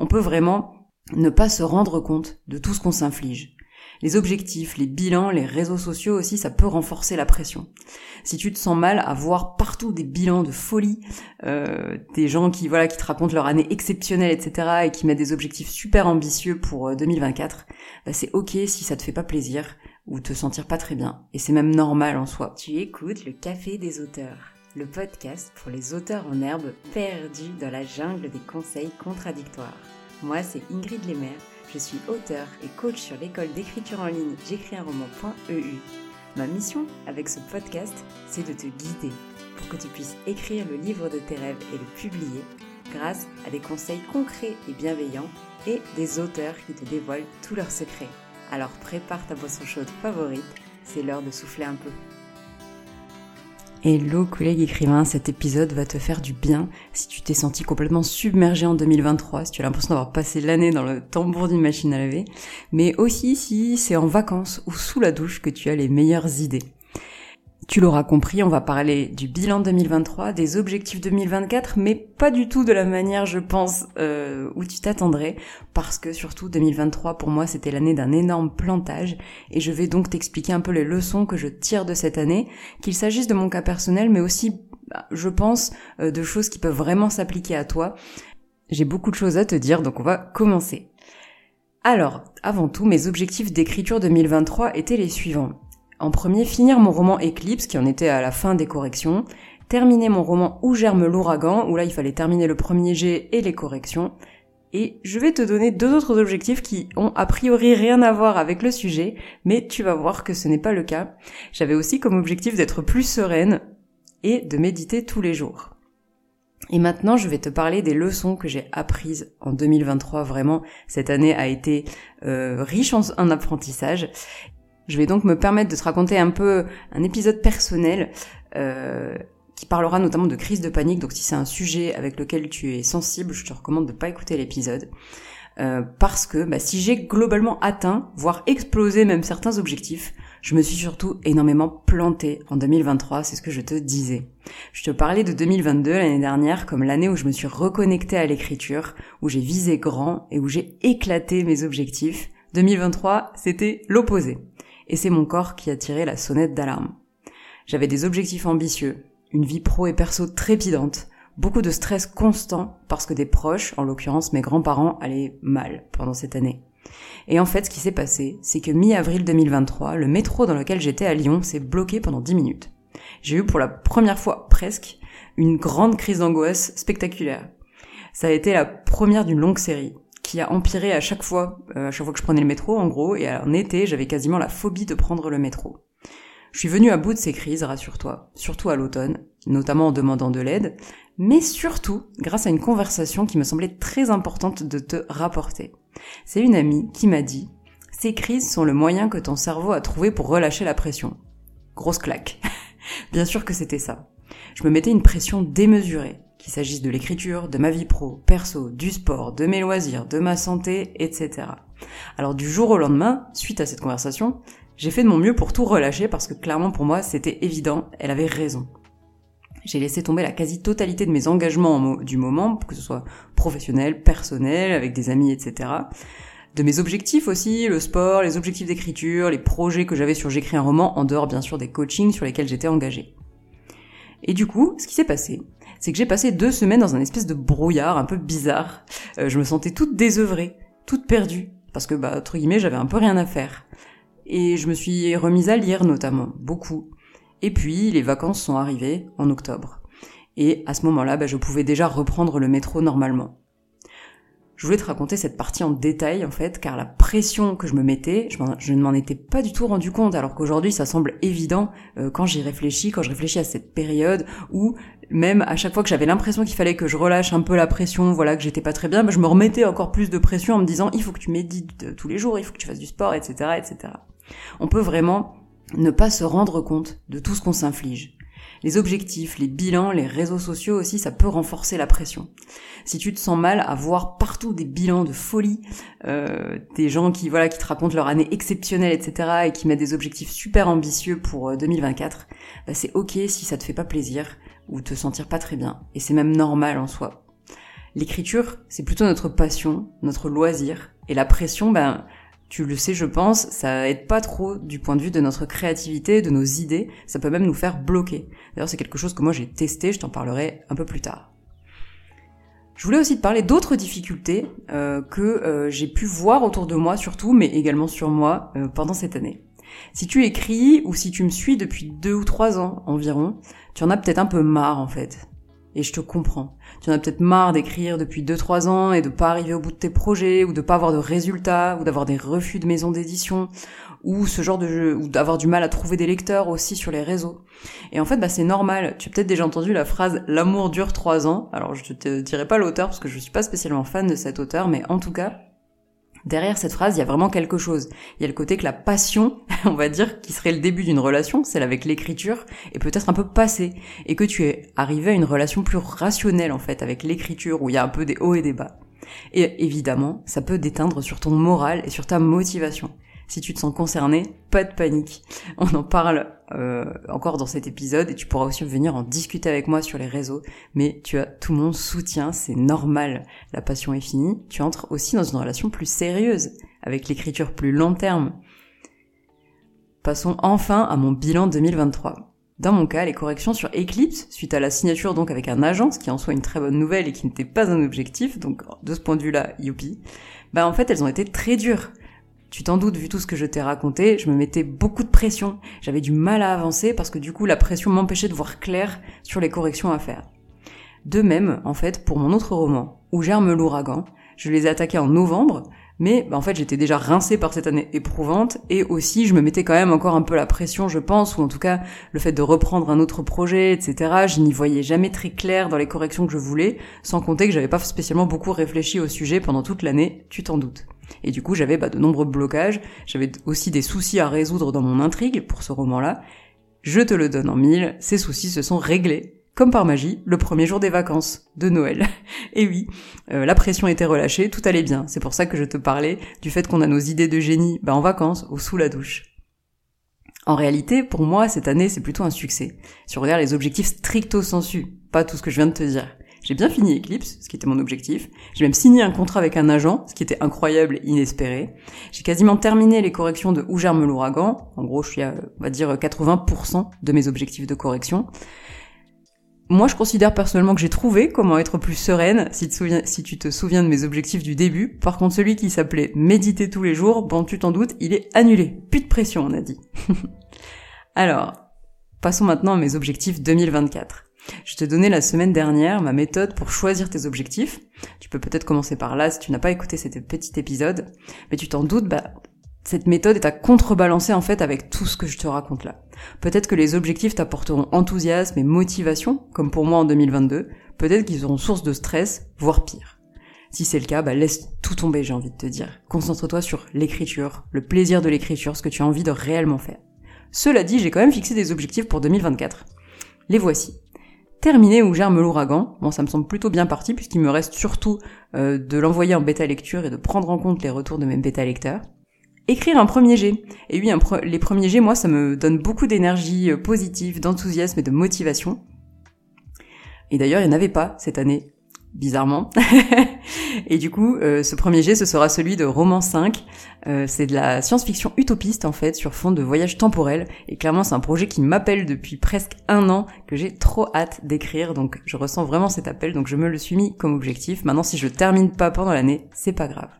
on peut vraiment ne pas se rendre compte de tout ce qu'on s'inflige. Les objectifs, les bilans, les réseaux sociaux aussi, ça peut renforcer la pression. Si tu te sens mal à voir partout des bilans de folie, euh, des gens qui voilà qui te racontent leur année exceptionnelle, etc. et qui mettent des objectifs super ambitieux pour 2024, euh, bah c'est ok si ça te fait pas plaisir ou te sentir pas très bien. Et c'est même normal en soi. Tu écoutes le Café des auteurs, le podcast pour les auteurs en herbe perdus dans la jungle des conseils contradictoires. Moi, c'est Ingrid Lemaire je suis auteur et coach sur l'école d'écriture en ligne j'écris un roman.eu. Ma mission avec ce podcast, c'est de te guider pour que tu puisses écrire le livre de tes rêves et le publier grâce à des conseils concrets et bienveillants et des auteurs qui te dévoilent tous leurs secrets. Alors prépare ta boisson chaude favorite, c'est l'heure de souffler un peu. Hello collègue écrivain, cet épisode va te faire du bien si tu t'es senti complètement submergé en 2023, si tu as l'impression d'avoir passé l'année dans le tambour d'une machine à laver, mais aussi si c'est en vacances ou sous la douche que tu as les meilleures idées. Tu l'auras compris, on va parler du bilan 2023, des objectifs 2024, mais pas du tout de la manière, je pense, euh, où tu t'attendrais, parce que surtout 2023, pour moi, c'était l'année d'un énorme plantage, et je vais donc t'expliquer un peu les leçons que je tire de cette année, qu'il s'agisse de mon cas personnel, mais aussi, je pense, euh, de choses qui peuvent vraiment s'appliquer à toi. J'ai beaucoup de choses à te dire, donc on va commencer. Alors, avant tout, mes objectifs d'écriture 2023 étaient les suivants. En premier, finir mon roman Eclipse, qui en était à la fin des corrections, terminer mon roman Où germe l'ouragan, où là il fallait terminer le premier jet et les corrections, et je vais te donner deux autres objectifs qui ont a priori rien à voir avec le sujet, mais tu vas voir que ce n'est pas le cas. J'avais aussi comme objectif d'être plus sereine et de méditer tous les jours. Et maintenant, je vais te parler des leçons que j'ai apprises en 2023. Vraiment, cette année a été euh, riche en, en apprentissage. Je vais donc me permettre de te raconter un peu un épisode personnel euh, qui parlera notamment de crise de panique. Donc si c'est un sujet avec lequel tu es sensible, je te recommande de ne pas écouter l'épisode. Euh, parce que bah, si j'ai globalement atteint, voire explosé même certains objectifs, je me suis surtout énormément plantée en 2023, c'est ce que je te disais. Je te parlais de 2022 l'année dernière comme l'année où je me suis reconnectée à l'écriture, où j'ai visé grand et où j'ai éclaté mes objectifs. 2023, c'était l'opposé et c'est mon corps qui a tiré la sonnette d'alarme. J'avais des objectifs ambitieux, une vie pro et perso trépidante, beaucoup de stress constant parce que des proches, en l'occurrence mes grands-parents, allaient mal pendant cette année. Et en fait, ce qui s'est passé, c'est que mi-avril 2023, le métro dans lequel j'étais à Lyon s'est bloqué pendant 10 minutes. J'ai eu pour la première fois presque une grande crise d'angoisse spectaculaire. Ça a été la première d'une longue série qui a empiré à chaque fois, euh, à chaque fois que je prenais le métro, en gros, et en été, j'avais quasiment la phobie de prendre le métro. Je suis venue à bout de ces crises, rassure-toi, surtout à l'automne, notamment en demandant de l'aide, mais surtout grâce à une conversation qui me semblait très importante de te rapporter. C'est une amie qui m'a dit Ces crises sont le moyen que ton cerveau a trouvé pour relâcher la pression. Grosse claque. Bien sûr que c'était ça. Je me mettais une pression démesurée, qu'il s'agisse de l'écriture, de ma vie pro, perso, du sport, de mes loisirs, de ma santé, etc. Alors du jour au lendemain, suite à cette conversation, j'ai fait de mon mieux pour tout relâcher parce que clairement pour moi c'était évident, elle avait raison. J'ai laissé tomber la quasi-totalité de mes engagements du moment, que ce soit professionnel, personnel, avec des amis, etc. De mes objectifs aussi, le sport, les objectifs d'écriture, les projets que j'avais sur J'écris un roman, en dehors bien sûr des coachings sur lesquels j'étais engagée. Et du coup, ce qui s'est passé, c'est que j'ai passé deux semaines dans un espèce de brouillard un peu bizarre. Euh, je me sentais toute désœuvrée, toute perdue, parce que, bah, entre guillemets, j'avais un peu rien à faire. Et je me suis remise à lire notamment, beaucoup. Et puis, les vacances sont arrivées en octobre. Et à ce moment-là, bah, je pouvais déjà reprendre le métro normalement. Je voulais te raconter cette partie en détail en fait, car la pression que je me mettais, je, ne m'en étais pas du tout rendu compte, alors qu'aujourd'hui ça semble évident euh, quand j'y réfléchis, quand je réfléchis à cette période où même à chaque fois que j'avais l'impression qu'il fallait que je relâche un peu la pression, voilà que j'étais pas très bien, je me remettais encore plus de pression en me disant il faut que tu médites euh, tous les jours, il faut que tu fasses du sport, etc., etc. On peut vraiment ne pas se rendre compte de tout ce qu'on s'inflige. Les objectifs, les bilans, les réseaux sociaux aussi, ça peut renforcer la pression. Si tu te sens mal à voir partout des bilans de folie, euh, des gens qui voilà qui te racontent leur année exceptionnelle, etc. et qui mettent des objectifs super ambitieux pour 2024, euh, bah c'est ok si ça te fait pas plaisir ou te sentir pas très bien. Et c'est même normal en soi. L'écriture, c'est plutôt notre passion, notre loisir. Et la pression, ben, tu le sais, je pense, ça aide pas trop du point de vue de notre créativité, de nos idées. Ça peut même nous faire bloquer. D'ailleurs, c'est quelque chose que moi j'ai testé, je t'en parlerai un peu plus tard. Je voulais aussi te parler d'autres difficultés euh, que euh, j'ai pu voir autour de moi surtout, mais également sur moi euh, pendant cette année. Si tu écris ou si tu me suis depuis deux ou trois ans environ, tu en as peut-être un peu marre en fait. Et je te comprends. Tu en as peut-être marre d'écrire depuis 2-3 ans et de pas arriver au bout de tes projets, ou de pas avoir de résultats, ou d'avoir des refus de maisons d'édition, ou ce genre de jeu, ou d'avoir du mal à trouver des lecteurs aussi sur les réseaux. Et en fait, bah, c'est normal. Tu as peut-être déjà entendu la phrase l'amour dure 3 ans. Alors, je te dirai pas l'auteur parce que je suis pas spécialement fan de cet auteur, mais en tout cas, Derrière cette phrase, il y a vraiment quelque chose. Il y a le côté que la passion, on va dire, qui serait le début d'une relation, celle avec l'écriture, est peut-être un peu passée, et que tu es arrivé à une relation plus rationnelle en fait avec l'écriture, où il y a un peu des hauts et des bas. Et évidemment, ça peut déteindre sur ton moral et sur ta motivation. Si tu te sens concerné, pas de panique. On en parle euh, encore dans cet épisode et tu pourras aussi venir en discuter avec moi sur les réseaux. Mais tu as tout mon soutien, c'est normal. La passion est finie. Tu entres aussi dans une relation plus sérieuse, avec l'écriture plus long terme. Passons enfin à mon bilan 2023. Dans mon cas, les corrections sur Eclipse, suite à la signature donc avec un agent, ce qui en soit une très bonne nouvelle et qui n'était pas un objectif, donc de ce point de vue-là, youpi, bah en fait elles ont été très dures. Tu t'en doutes, vu tout ce que je t'ai raconté, je me mettais beaucoup de pression. J'avais du mal à avancer parce que du coup, la pression m'empêchait de voir clair sur les corrections à faire. De même, en fait, pour mon autre roman, Où germe l'ouragan, je les ai attaqués en novembre, mais bah, en fait j'étais déjà rincée par cette année éprouvante et aussi je me mettais quand même encore un peu la pression je pense ou en tout cas le fait de reprendre un autre projet etc je n'y voyais jamais très clair dans les corrections que je voulais sans compter que j'avais pas spécialement beaucoup réfléchi au sujet pendant toute l'année tu t'en doutes. Et du coup, j'avais bah, de nombreux blocages, j'avais aussi des soucis à résoudre dans mon intrigue pour ce roman-là. Je te le donne en mille, ces soucis se sont réglés, comme par magie, le premier jour des vacances de Noël. Et oui, euh, la pression était relâchée, tout allait bien. C'est pour ça que je te parlais du fait qu'on a nos idées de génie bah, en vacances ou sous la douche. En réalité, pour moi, cette année, c'est plutôt un succès. Si on regarde les objectifs stricto sensu, pas tout ce que je viens de te dire. J'ai bien fini Eclipse, ce qui était mon objectif. J'ai même signé un contrat avec un agent, ce qui était incroyable et inespéré. J'ai quasiment terminé les corrections de Où germe l'ouragan. En gros, je suis à, on va dire, 80% de mes objectifs de correction. Moi, je considère personnellement que j'ai trouvé comment être plus sereine, si, tu te souviens de mes objectifs du début. Par contre, celui qui s'appelait méditer tous les jours, bon, tu t'en doutes, il est annulé. Plus de pression, on a dit. Alors, passons maintenant à mes objectifs 2024. Je t'ai donné la semaine dernière ma méthode pour choisir tes objectifs. Tu peux peut-être commencer par là si tu n'as pas écouté cet petit épisode, mais tu t'en doutes, bah, cette méthode est à contrebalancer en fait avec tout ce que je te raconte là. Peut-être que les objectifs t'apporteront enthousiasme et motivation, comme pour moi en 2022. Peut-être qu'ils auront source de stress, voire pire. Si c'est le cas, bah laisse tout tomber, j'ai envie de te dire. Concentre-toi sur l'écriture, le plaisir de l'écriture, ce que tu as envie de réellement faire. Cela dit, j'ai quand même fixé des objectifs pour 2024. Les voici terminé où germe l'ouragan. Bon, ça me semble plutôt bien parti puisqu'il me reste surtout euh, de l'envoyer en bêta lecture et de prendre en compte les retours de mes bêta lecteurs. Écrire un premier jet. Et oui, les premiers jets, moi, ça me donne beaucoup d'énergie euh, positive, d'enthousiasme et de motivation. Et d'ailleurs, il n'y en avait pas cette année bizarrement. et du coup, euh, ce premier jet, ce sera celui de Roman 5. Euh, c'est de la science-fiction utopiste en fait, sur fond de voyage temporel. Et clairement, c'est un projet qui m'appelle depuis presque un an, que j'ai trop hâte d'écrire. Donc, je ressens vraiment cet appel, donc je me le suis mis comme objectif. Maintenant, si je termine pas pendant l'année, c'est pas grave.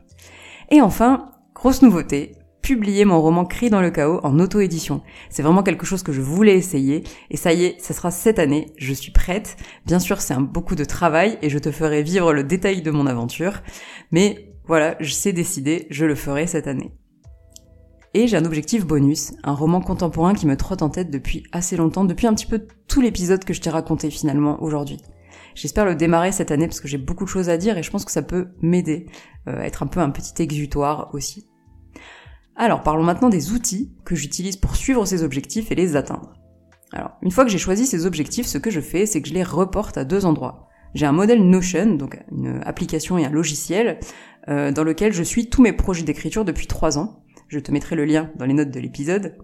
Et enfin, grosse nouveauté, publier mon roman Cri dans le chaos en auto-édition. C'est vraiment quelque chose que je voulais essayer et ça y est, ça sera cette année, je suis prête. Bien sûr, c'est un beaucoup de travail et je te ferai vivre le détail de mon aventure, mais voilà, je sais décider, je le ferai cette année. Et j'ai un objectif bonus, un roman contemporain qui me trotte en tête depuis assez longtemps, depuis un petit peu tout l'épisode que je t'ai raconté finalement aujourd'hui. J'espère le démarrer cette année parce que j'ai beaucoup de choses à dire et je pense que ça peut m'aider, euh, être un peu un petit exutoire aussi. Alors parlons maintenant des outils que j'utilise pour suivre ces objectifs et les atteindre. Alors, une fois que j'ai choisi ces objectifs, ce que je fais, c'est que je les reporte à deux endroits. J'ai un modèle Notion, donc une application et un logiciel, euh, dans lequel je suis tous mes projets d'écriture depuis trois ans. Je te mettrai le lien dans les notes de l'épisode.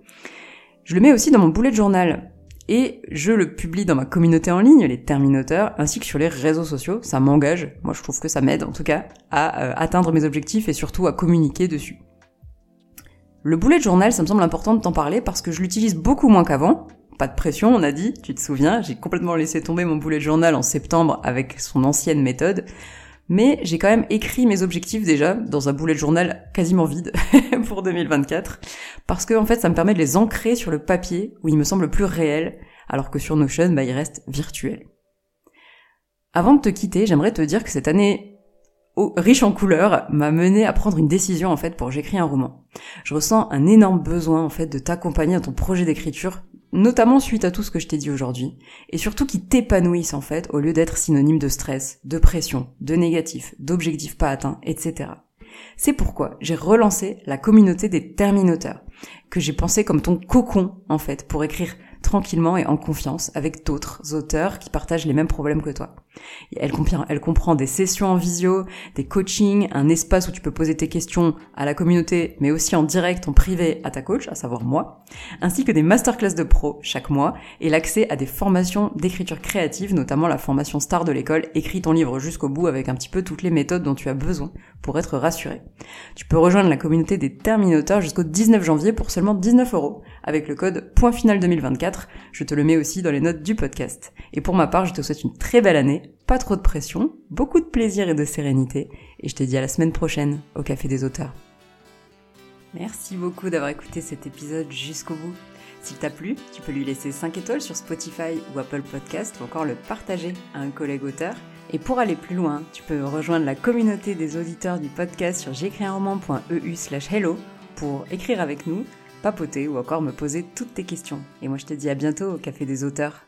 Je le mets aussi dans mon bullet journal. et je le publie dans ma communauté en ligne, les terminateurs, ainsi que sur les réseaux sociaux. Ça m'engage, moi je trouve que ça m'aide en tout cas, à euh, atteindre mes objectifs et surtout à communiquer dessus. Le bullet journal, ça me semble important de t'en parler parce que je l'utilise beaucoup moins qu'avant. Pas de pression, on a dit, tu te souviens, j'ai complètement laissé tomber mon bullet journal en septembre avec son ancienne méthode. Mais j'ai quand même écrit mes objectifs déjà dans un bullet journal quasiment vide pour 2024 parce que en fait ça me permet de les ancrer sur le papier où il me semble plus réel alors que sur Notion bah, il reste virtuel. Avant de te quitter, j'aimerais te dire que cette année riche en couleurs m'a mené à prendre une décision en fait pour j'écris un roman. Je ressens un énorme besoin en fait de t'accompagner dans ton projet d'écriture notamment suite à tout ce que je t'ai dit aujourd'hui, et surtout qui t'épanouissent en fait, au lieu d'être synonyme de stress, de pression, de négatif, d'objectifs pas atteints, etc. C'est pourquoi j'ai relancé la communauté des terminateurs, que j'ai pensé comme ton cocon en fait, pour écrire tranquillement et en confiance avec d'autres auteurs qui partagent les mêmes problèmes que toi. Elle comprend, des sessions en visio, des coachings, un espace où tu peux poser tes questions à la communauté, mais aussi en direct, en privé à ta coach, à savoir moi, ainsi que des masterclass de pro chaque mois et l'accès à des formations d'écriture créative, notamment la formation star de l'école, écrit ton livre jusqu'au bout avec un petit peu toutes les méthodes dont tu as besoin pour être rassuré. Tu peux rejoindre la communauté des terminateurs jusqu'au 19 janvier pour seulement 19 euros avec le code point final 2024. Je te le mets aussi dans les notes du podcast. Et pour ma part, je te souhaite une très belle année pas trop de pression, beaucoup de plaisir et de sérénité, et je te dis à la semaine prochaine au Café des auteurs. Merci beaucoup d'avoir écouté cet épisode jusqu'au bout. S'il t'a plu, tu peux lui laisser 5 étoiles sur Spotify ou Apple Podcast ou encore le partager à un collègue auteur. Et pour aller plus loin, tu peux rejoindre la communauté des auditeurs du podcast sur j'écrisunroman.eu slash hello pour écrire avec nous, papoter ou encore me poser toutes tes questions. Et moi je te dis à bientôt au Café des auteurs.